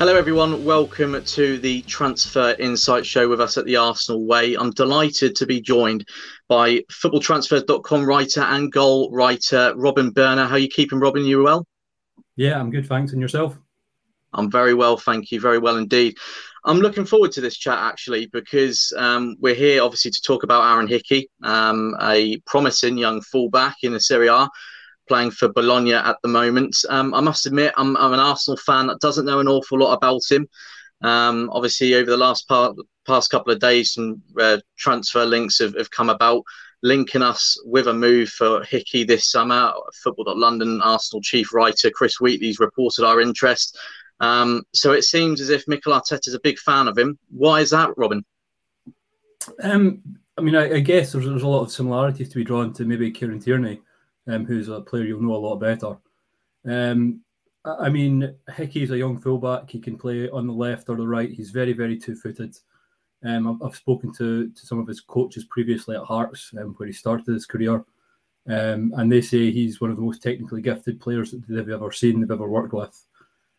Hello, everyone. Welcome to the Transfer Insight Show with us at the Arsenal Way. I'm delighted to be joined by footballtransfers.com writer and goal writer Robin Bairner. How are you keeping, Robin? You well? Yeah, I'm good. Thanks. And yourself? I'm very well, thank you. Very well indeed. I'm looking forward to this chat actually because um, we're here obviously to talk about Aaron Hickey, um, a promising young fullback in the Serie A playing for Bologna at the moment. Um, I must admit, I'm, I'm, an Arsenal fan that doesn't know an awful lot about him. Um, obviously, over the last part, past couple of days, some uh, transfer links have, have, come about, linking us with a move for Hickey this summer. Football.London Arsenal chief writer Chris Wheatley's reported our interest. Um, so it seems as if Mikel Arteta is a big fan of him. Why is that, Robin? Um, I mean, I, I guess there's, there's, a lot of similarities to be drawn to maybe Kieran Tierney um, who's a player you'll know a lot better. Um, I mean, Hickey's a young fullback. He can play on the left or the right. He's very, very two-footed. Um, I've, spoken to, to some of his coaches previously at Hearts, um, where he started his career, um, and they say he's one of the most technically gifted players that they've ever seen, they've ever worked with.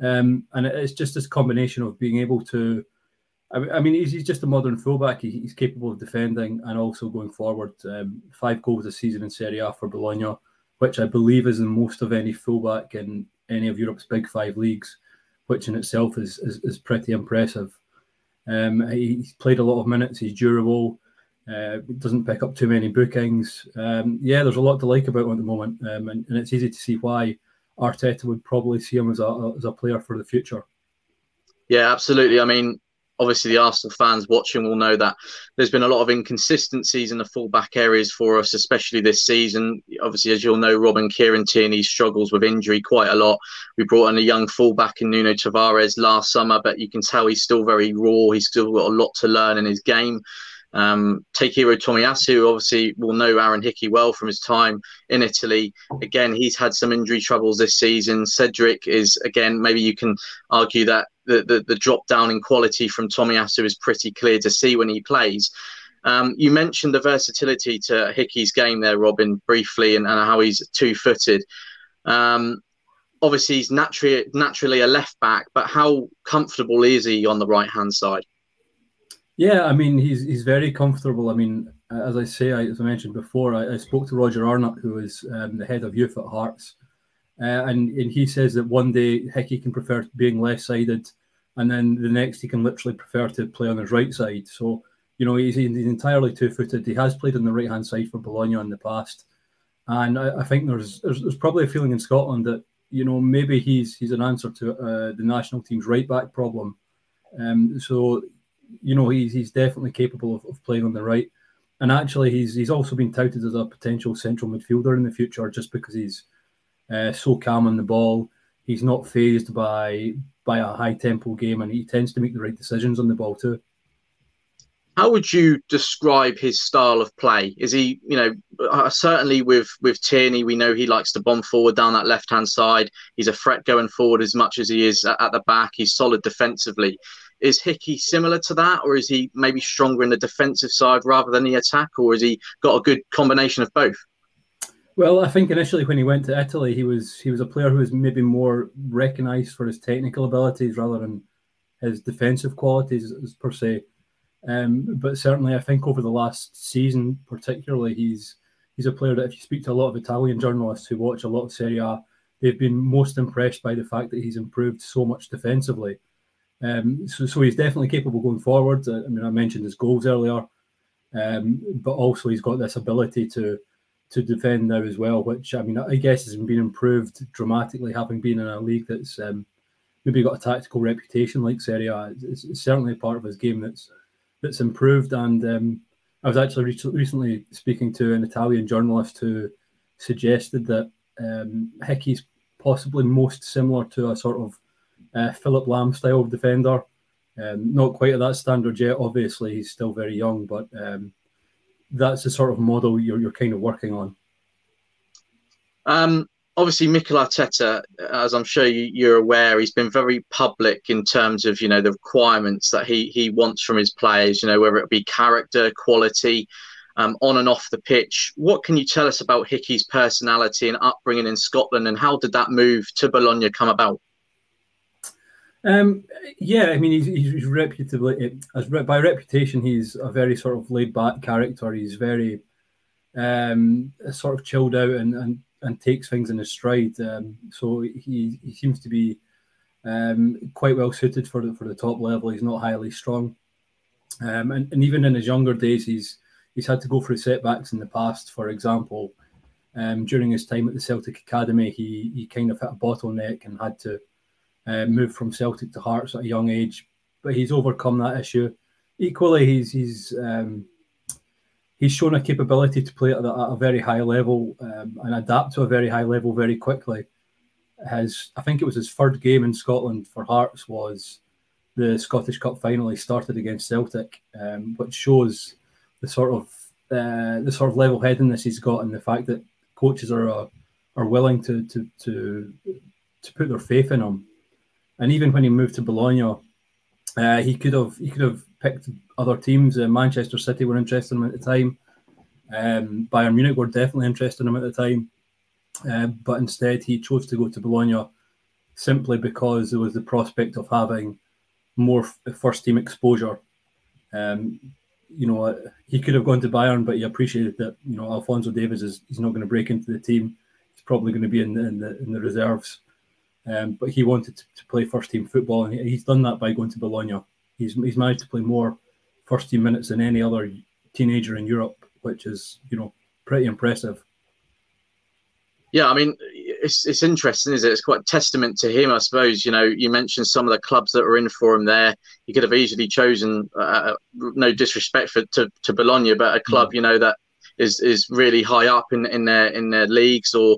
Um, and it's just this combination of being able to I mean, he's, just a modern fullback. He, he's capable of defending and also going forward. Um, five goals a season in Serie A for Bologna, which I believe is the most of any fullback in any of Europe's big five leagues, which in itself is is, is pretty impressive. Um, he's played a lot of minutes. He's durable. Uh, doesn't pick up too many bookings. Um, yeah, there's a lot to like about him at the moment, um, and, and, it's easy to see why Arteta would probably see him as a as a player for the future. Yeah, absolutely. I mean, obviously the Arsenal fans watching will know that there's been a lot of inconsistencies in the fullback areas for us, especially this season. Obviously, as you'll know, Robin Kieran Tierney struggles with injury quite a lot. We brought in a young fullback in Nuno Tavares last summer, but you can tell he's still very raw. He's still got a lot to learn in his game. Um, Takehiro Tomiyasu obviously will know Aaron Hickey well from his time in Italy. Again, he's had some injury troubles this season. Cedric is again maybe you can argue that the, the, the drop down in quality from Tomiyasu is pretty clear to see when he plays. Um, you mentioned the versatility to Hickey's game there, Robin, briefly, and, and how he's two footed. Um, obviously, he's naturally naturally a left back, but how comfortable is he on the right hand side? Yeah, I mean, he's he's very comfortable. I mean, as I say, I, as I mentioned before, I, I spoke to Roger Arnott, who is um, the head of youth at Hearts, uh, and, and he says that one day Hickey can prefer being left sided, and then the next he can literally prefer to play on his right side. So, you know, he's, he's entirely two footed. He has played on the right hand side for Bologna in the past. And I, I think there's, there's, there's probably a feeling in Scotland that you know maybe he's he's an answer to uh, the national team's right back problem. Um, so you know he's he's definitely capable of, of playing on the right. And actually, he's he's also been touted as a potential central midfielder in the future, just because he's uh, so calm on the ball. He's not phased by by a high tempo game, and he tends to make the right decisions on the ball too. How would you describe his style of play? Is he, you know, uh, certainly with with Tierney, we know he likes to bomb forward down that left hand side. He's a threat going forward as much as he is at the back. He's solid defensively. Is Hickey similar to that, or is he maybe stronger in the defensive side rather than the attack, or has he got a good combination of both? Well, I think initially when he went to Italy, he was he was a player who was maybe more recognised for his technical abilities rather than his defensive qualities per se. Um, but certainly, I think over the last season, particularly, he's he's a player that if you speak to a lot of Italian journalists who watch a lot of Serie A, they've been most impressed by the fact that he's improved so much defensively. Um, so, so he's definitely capable going forward. I mean, I mentioned his goals earlier, um, but also he's got this ability to to defend now as well, which I mean, I guess has been improved dramatically, having been in a league that's um, maybe got a tactical reputation like Serie A. It's, it's, certainly part of his game that's that's improved. And um, I was actually re- recently speaking to an Italian journalist who suggested that um, Hickey's possibly most similar to a sort of uh, Philipp Lahm style defender. Um, not quite at that standard yet. Obviously, he's still very young, but um, that's the sort of model you're, you're kind of working on. Um, obviously, Mikel Arteta, as I'm sure you, are aware, he's been very public in terms of you know the requirements that he he wants from his players. You know whether it be character, quality, um, on and off the pitch. What can you tell us about Hickey's personality and upbringing in Scotland, and how did that move to Bologna come about? Um, yeah, I mean, he's, he's reputably, as by reputation, he's a very sort of laid back character. He's very um, sort of chilled out and, and, and takes things in his stride. Um, so he, he seems to be um, quite well suited for the, for the top level. He's not highly strong. Um, and, and even in his younger days, he's he's had to go through setbacks in the past. For example, um, during his time at the Celtic Academy, he he kind of hit a bottleneck and had to uh, move from Celtic to Hearts at a young age. But he's overcome that issue. Equally, he's he's um, he's shown a capability to play at a, at a very high level um, and adapt to a very high level very quickly. His, I think it was his third game in Scotland for Hearts was the Scottish Cup final. He started against Celtic, um, which shows the sort of uh, the sort of level headedness he's got and the fact that coaches are uh, are willing to to to to put their faith in him. And even when he moved to Bologna, uh, he could have he could have picked other teams. Uh, Manchester City were interested in him at the time. Um, Bayern Munich were definitely interested in him at the time, uh, but instead he chose to go to Bologna simply because there was the prospect of having more first team exposure. Um, you know, uh, he could have gone to Bayern, but he appreciated that you know Alphonso Davies is he's not going to break into the team. He's probably going to be in the in the, in the reserves. Um, but he wanted to, to, play first team football, and he's done that by going to Bologna. He's he's managed to play more first team minutes than any other teenager in Europe, which is you know pretty impressive. Yeah, I mean, it's it's interesting, is it? It's quite testament to him, I suppose. You know, you mentioned some of the clubs that were in for him there. He could have easily chosen, uh, uh no disrespect for to, to Bologna, but a club, mm. you know, that is is really high up in in their in their leagues or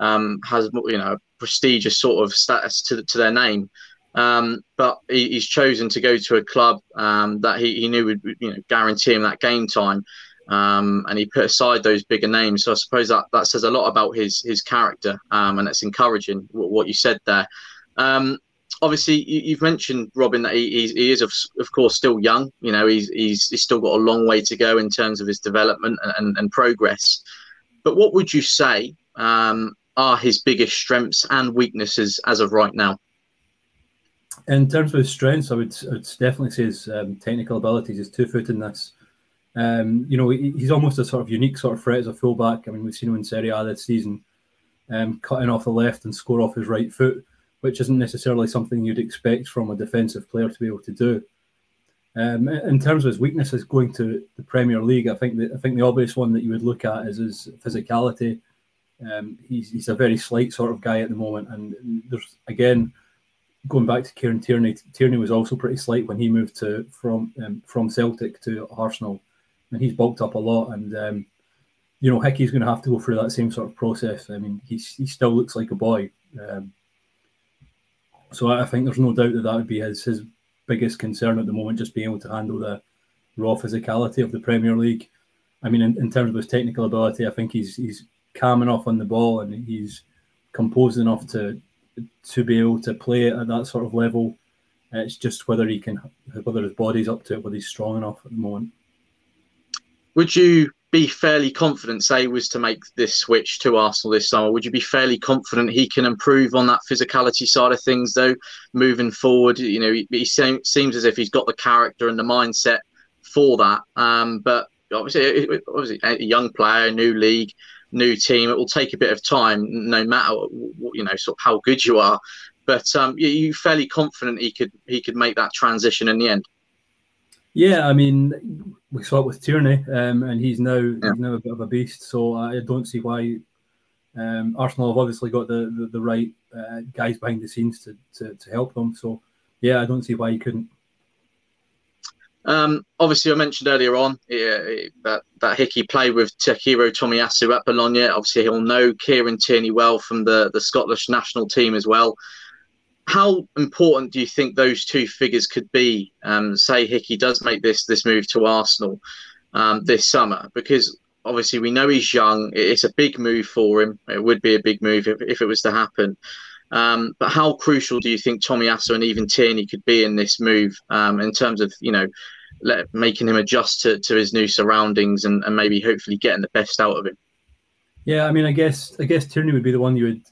um, has you know prestigious sort of status to to their name. Um, but he, he's chosen to go to a club um, that he, he knew would you know guarantee him that game time um, and he put aside those bigger names. So I suppose that that says a lot about his his character, um, and it's encouraging what, what you said there. Um, obviously, you, have mentioned Robin that he, he is of, of course still young. You know, he's, he's he's still got a long way to go in terms of his development and, and, and progress. But what would you say um, are his biggest strengths and weaknesses as of right now? In terms of his strengths, I would, I would definitely say his um, technical abilities, his two-footedness. Um, you know, he's almost a sort of unique sort of threat as a fullback. I mean, we've seen him in Serie A this season, um, cutting off the left and score off his right foot, which isn't necessarily something you'd expect from a defensive player to be able to do. Um, in terms of his weaknesses going to the Premier League, I think that I think the obvious one that you would look at is his physicality. Um, he's, he's a very slight sort of guy at the moment, and there's again going back to Kieran Tierney. Tierney was also pretty slight when he moved to from um, from Celtic to Arsenal and he's bulked up a lot. And um, you know, Hickey's going to have to go through that same sort of process. I mean, he he still looks like a boy. Um, so I think there's no doubt that that would be his his biggest concern at the moment, just being able to handle the raw physicality of the Premier League. I mean, in, in terms of his technical ability, I think he's he's calm enough on the ball and he's composed enough to to be able to play at that sort of level. It's just whether he can, whether his body's up to it, whether he's strong enough at the moment. Would you be fairly confident, say, was to make this switch to Arsenal this summer? Would you be fairly confident he can improve on that physicality side of things, though, moving forward? You know, he, he seems as if he's got the character and the mindset for that. Um, but obviously, obviously, a young player, new league, new team, it will take a bit of time, no matter you know, sort of how good you are. But um, you fairly confident he could he could make that transition in the end. Yeah, I mean, we saw it with Tierney, um, and he's now yeah. he's now a bit of a beast. So I don't see why um, Arsenal have obviously got the the, the right uh, guys behind the scenes to, to, to help them. So yeah, I don't see why he couldn't. Um, obviously, I mentioned earlier on that that Hickey played with Takehiro Tomiyasu at Bologna. Obviously, he'll know Kieran Tierney well from the the Scottish national team as well how important do you think those two figures could be? Um, say Hickey does make this this move to Arsenal um, this summer, because obviously we know he's young. It's a big move for him. It would be a big move if, if it was to happen. Um, but how crucial do you think Tomiyasu and even Tierney could be in this move um, in terms of you know let, making him adjust to, to his new surroundings and, and maybe hopefully getting the best out of him? Yeah, I mean, I guess I guess Tierney would be the one you would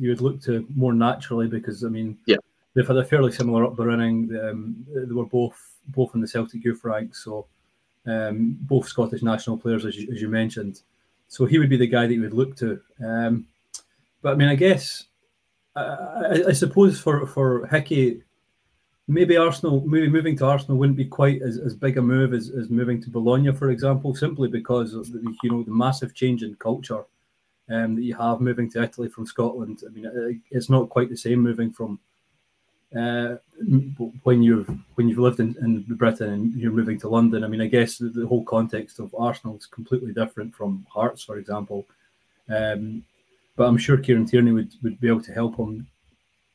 you would look to more naturally because I mean, yeah, they've had a fairly similar upbringing. Um, they were both both in the Celtic youth ranks, so um, both Scottish national players, as you, as you, mentioned. So he would be the guy that you would look to. Um, but I mean, I guess I, I, suppose for for Hickey, maybe Arsenal, maybe moving to Arsenal wouldn't be quite as, as big a move as, as moving to Bologna, for example, simply because of the, you know the massive change in culture um, that you have moving to Italy from Scotland. I mean, it, it's not quite the same moving from uh, when you've when you've lived in, in Britain and you're moving to London. I mean, I guess the, the whole context of Arsenal is completely different from Hearts, for example. Um, but I'm sure Kieran Tierney would, would be able to help him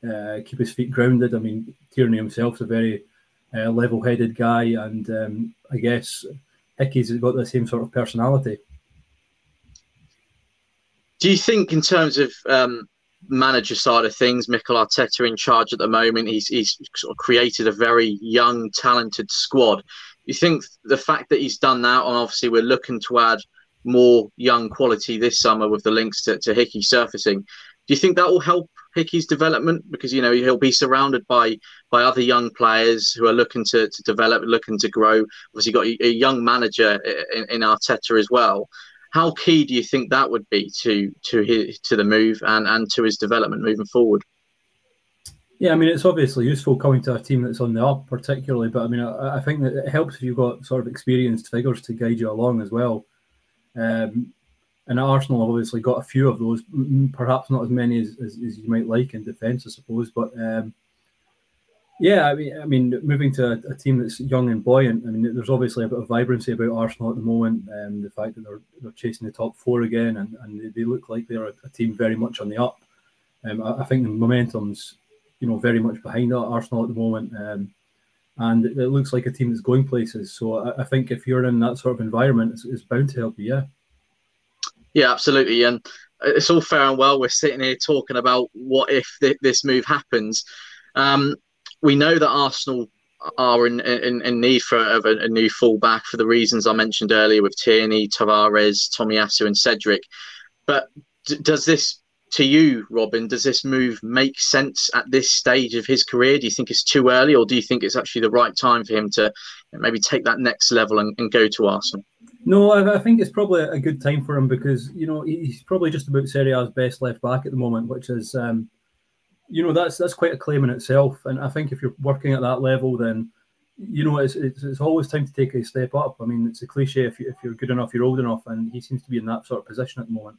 uh, keep his feet grounded. I mean, Tierney himself's a very uh, level-headed guy, and um, I guess Hickey's got the same sort of personality. Do you think, in terms of um, manager side of things, Mikel Arteta in charge at the moment, he's he's sort of created a very young, talented squad. You think the fact that he's done that, and obviously we're looking to add more young quality this summer with the links to, to Hickey surfacing. Do you think that will help Hickey's development? Because you know he'll be surrounded by by other young players who are looking to, to develop, looking to grow. Obviously, got a, a young manager in, in Arteta as well how key do you think that would be to to his to the move and and to his development moving forward? Yeah, I mean it's obviously useful coming to a team that's on the up, particularly. But I mean, I, I think that it helps if you've got sort of experienced figures to guide you along as well. Um, and Arsenal have obviously got a few of those, perhaps not as many as, as, as you might like in defence, I suppose. But um, yeah, I mean, I mean, moving to a, a, team that's young and buoyant. I mean, there's obviously a bit of vibrancy about Arsenal at the moment, um, the fact that they're they're chasing the top four again, and, and they look like they're a, a team very much on the up. Um, I, I, think the momentum's, you know, very much behind Arsenal at the moment, um, and it, looks like a team that's going places. So I, I, think if you're in that sort of environment, it's, it's bound to help you. Yeah. Yeah, absolutely, and it's all fair and well. We're sitting here talking about what if th- this move happens. Um, we know that Arsenal are in, in, in need for of a, a, new fullback for the reasons I mentioned earlier with Tierney, Tavares, Tomiyasu, and Cedric. But d- does this, to you, Robin, does this move make sense at this stage of his career? Do you think it's too early, or do you think it's actually the right time for him to maybe take that next level and, and go to Arsenal? No, I, I, think it's probably a good time for him because you know he's probably just about Serie A's best left back at the moment, which is. Um, you know that's that's quite a claim in itself. And I think if you're working at that level, then you know it's, it's, it's always time to take a step up. I mean, it's a cliche if you if you're good enough, you're old enough, and he seems to be in that sort of position at the moment.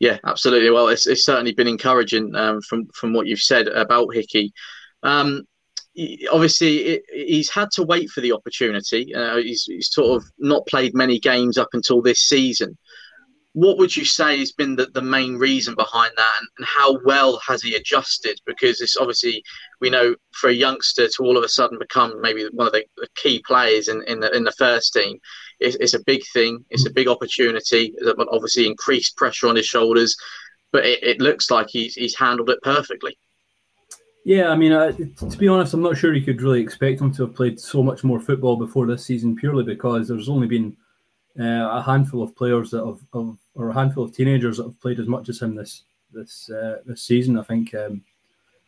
Yeah, absolutely. Well, it's, it's certainly been encouraging um, from from what you've said about Hickey. Um, obviously, it, he's had to wait for the opportunity. Uh, he's, he's sort of not played many games up until this season what would you say has been the, the main reason behind that and, and, how well has he adjusted? Because it's obviously we know for a youngster to all of a sudden become maybe one of the, key players in, in the in the first team it's, it's a big thing. It's a big opportunity obviously increased pressure on his shoulders but it, it looks like he's, he's handled it perfectly. Yeah, I mean, uh, to be honest, I'm not sure you could really expect him to have played so much more football before this season, purely because there's only been uh, a handful of players that have, have, or a handful of teenagers that have played as much as him this this uh, this season. I think um,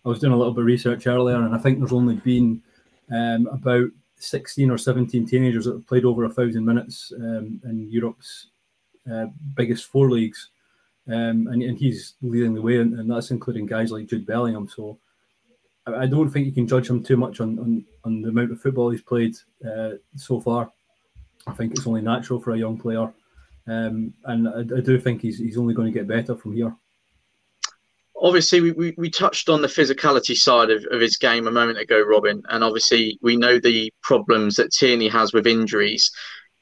I was doing a little bit of research earlier, and I think there's only been um, about 16 or 17 teenagers that have played over a thousand minutes um, in Europe's uh, biggest four leagues, um, and, and, he's leading the way, and, and, that's including guys like Jude Bellingham. So I, I don't think you can judge him too much on, on, on the amount of football he's played uh, so far. I think it's only natural for a young player, um, and I, I, do think he's he's only going to get better from here. Obviously, we, we, we touched on the physicality side of, of his game a moment ago, Robin, and obviously we know the problems that Tierney has with injuries.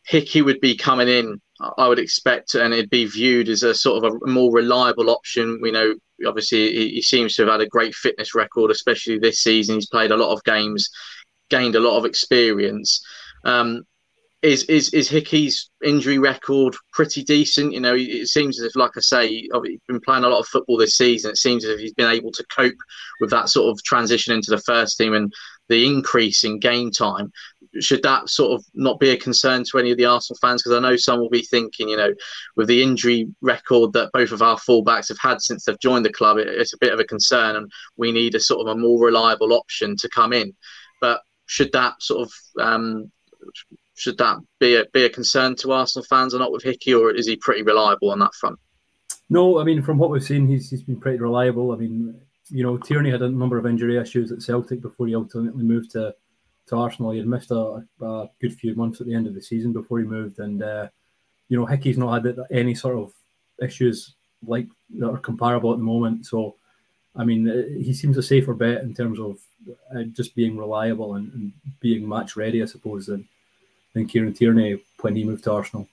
Hickey would be coming in, I would expect, and it'd be viewed as a sort of a more reliable option. We know, obviously, he, he seems to have had a great fitness record, especially this season. He's played a lot of games, gained a lot of experience. Um, is is is Hickey's injury record pretty decent? You know, it seems as if, like I say, he's been playing a lot of football this season. It seems as if he's been able to cope with that sort of transition into the first team, and the increase in game time. Should that sort of not be a concern to any of the Arsenal fans? Because I know some will be thinking, you know, with the injury record that both of our fullbacks have had since they've joined the club, it, it's a bit of a concern, and we need a sort of a more reliable option to come in. But should that sort of um, should that be a, be a concern to Arsenal fans or not with Hickey, or is he pretty reliable on that front? No, I mean from what we've seen, he's he's been pretty reliable. I mean, you know, Tierney had a number of injury issues at Celtic before he ultimately moved to to Arsenal. He had missed a, a good few months at the end of the season before he moved, and uh, you know, Hickey's not had any sort of issues like that are comparable at the moment. So, I mean, uh, he seems a safer bet in terms of uh, just being reliable and, and, being match ready, I suppose, than than Kieran Tierney when he moved to Arsenal.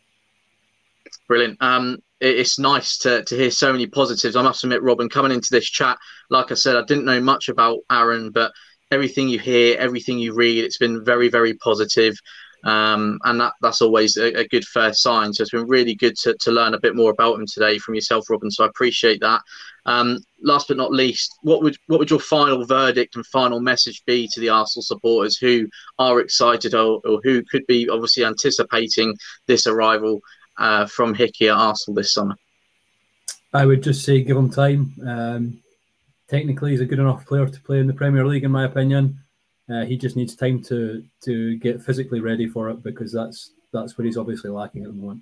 Brilliant. Um, it's nice to, to hear so many positives. I must admit, Robin, coming into this chat, like I said, I didn't know much about Aaron, but everything you hear, everything you read, it's been very, very positive. Um, and that, that's always a, a, good first sign. So it's been really good to, to learn a bit more about him today from yourself, Robin. So I appreciate that. Um, last but not least, what would what would your final verdict and final message be to the Arsenal supporters who are excited or, or who could be obviously anticipating this arrival uh, from Hickey at Arsenal this summer? I would just say give him time. Um, technically, he's a good enough player to play in the Premier League, in my opinion. Uh, he just needs time to to get physically ready for it because that's that's what he's obviously lacking at the moment.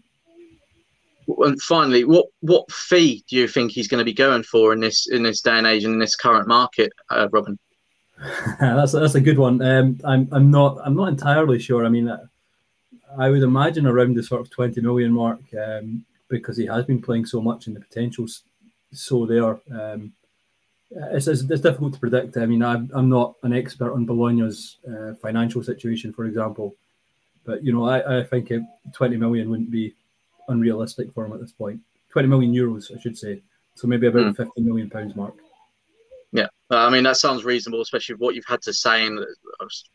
And finally, what what fee do you think he's going to be going for in this in this day and age and in this current market, uh, Robin? that's that's a good one. Um, I'm I'm not I'm not entirely sure. I mean, I would imagine around the sort of 20 million mark um, because he has been playing so much and the potential's so there. Um, it's, it's, it's, difficult to predict. I mean, I'm, I'm not an expert on Bologna's uh, financial situation, for example, but you know, I, I think 20 million wouldn't be unrealistic for him at this point. 20 million euros, I should say. So maybe about mm. 50 million pounds mark. Yeah, I mean that sounds reasonable, especially what you've had to say, and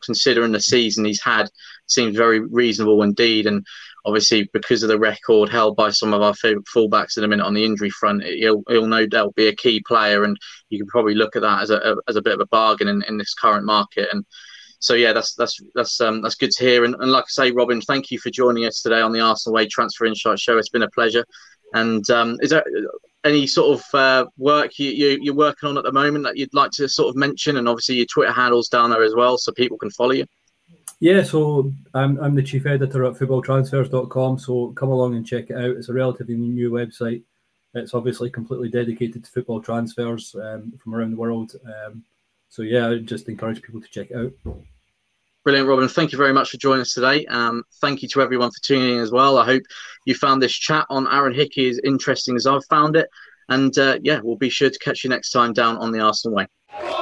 considering the season he's had, seems very reasonable indeed. And obviously, because of the record held by some of our favourite fullbacks in a minute on the injury front, he'll, he'll no doubt be a key player, and you can probably look at that as a, as a bit of a bargain in, in this current market. And so yeah, that's that's that's um, that's good to hear. And, and like I say, Robin, thank you for joining us today on the Arsenal Way Transfer Insight Show. It's been a pleasure. And um, is there any sort of uh, work you, you, are working on at the moment that you'd like to sort of mention? And obviously, your Twitter handles down there as well, so people can follow you. Yeah, so I'm, I'm the chief editor at footballtransfers.com. So come along and check it out. It's a relatively new website. It's obviously completely dedicated to football transfers um, from around the world. Um, so yeah, I just encourage people to check it out. Brilliant, Robin. Thank you very much for joining us today. Um, thank you to everyone for tuning in as well. I hope you found this chat on Aaron Hickey as interesting as I've found it. And uh, yeah, we'll be sure to catch you next time down on the Arsenal Way.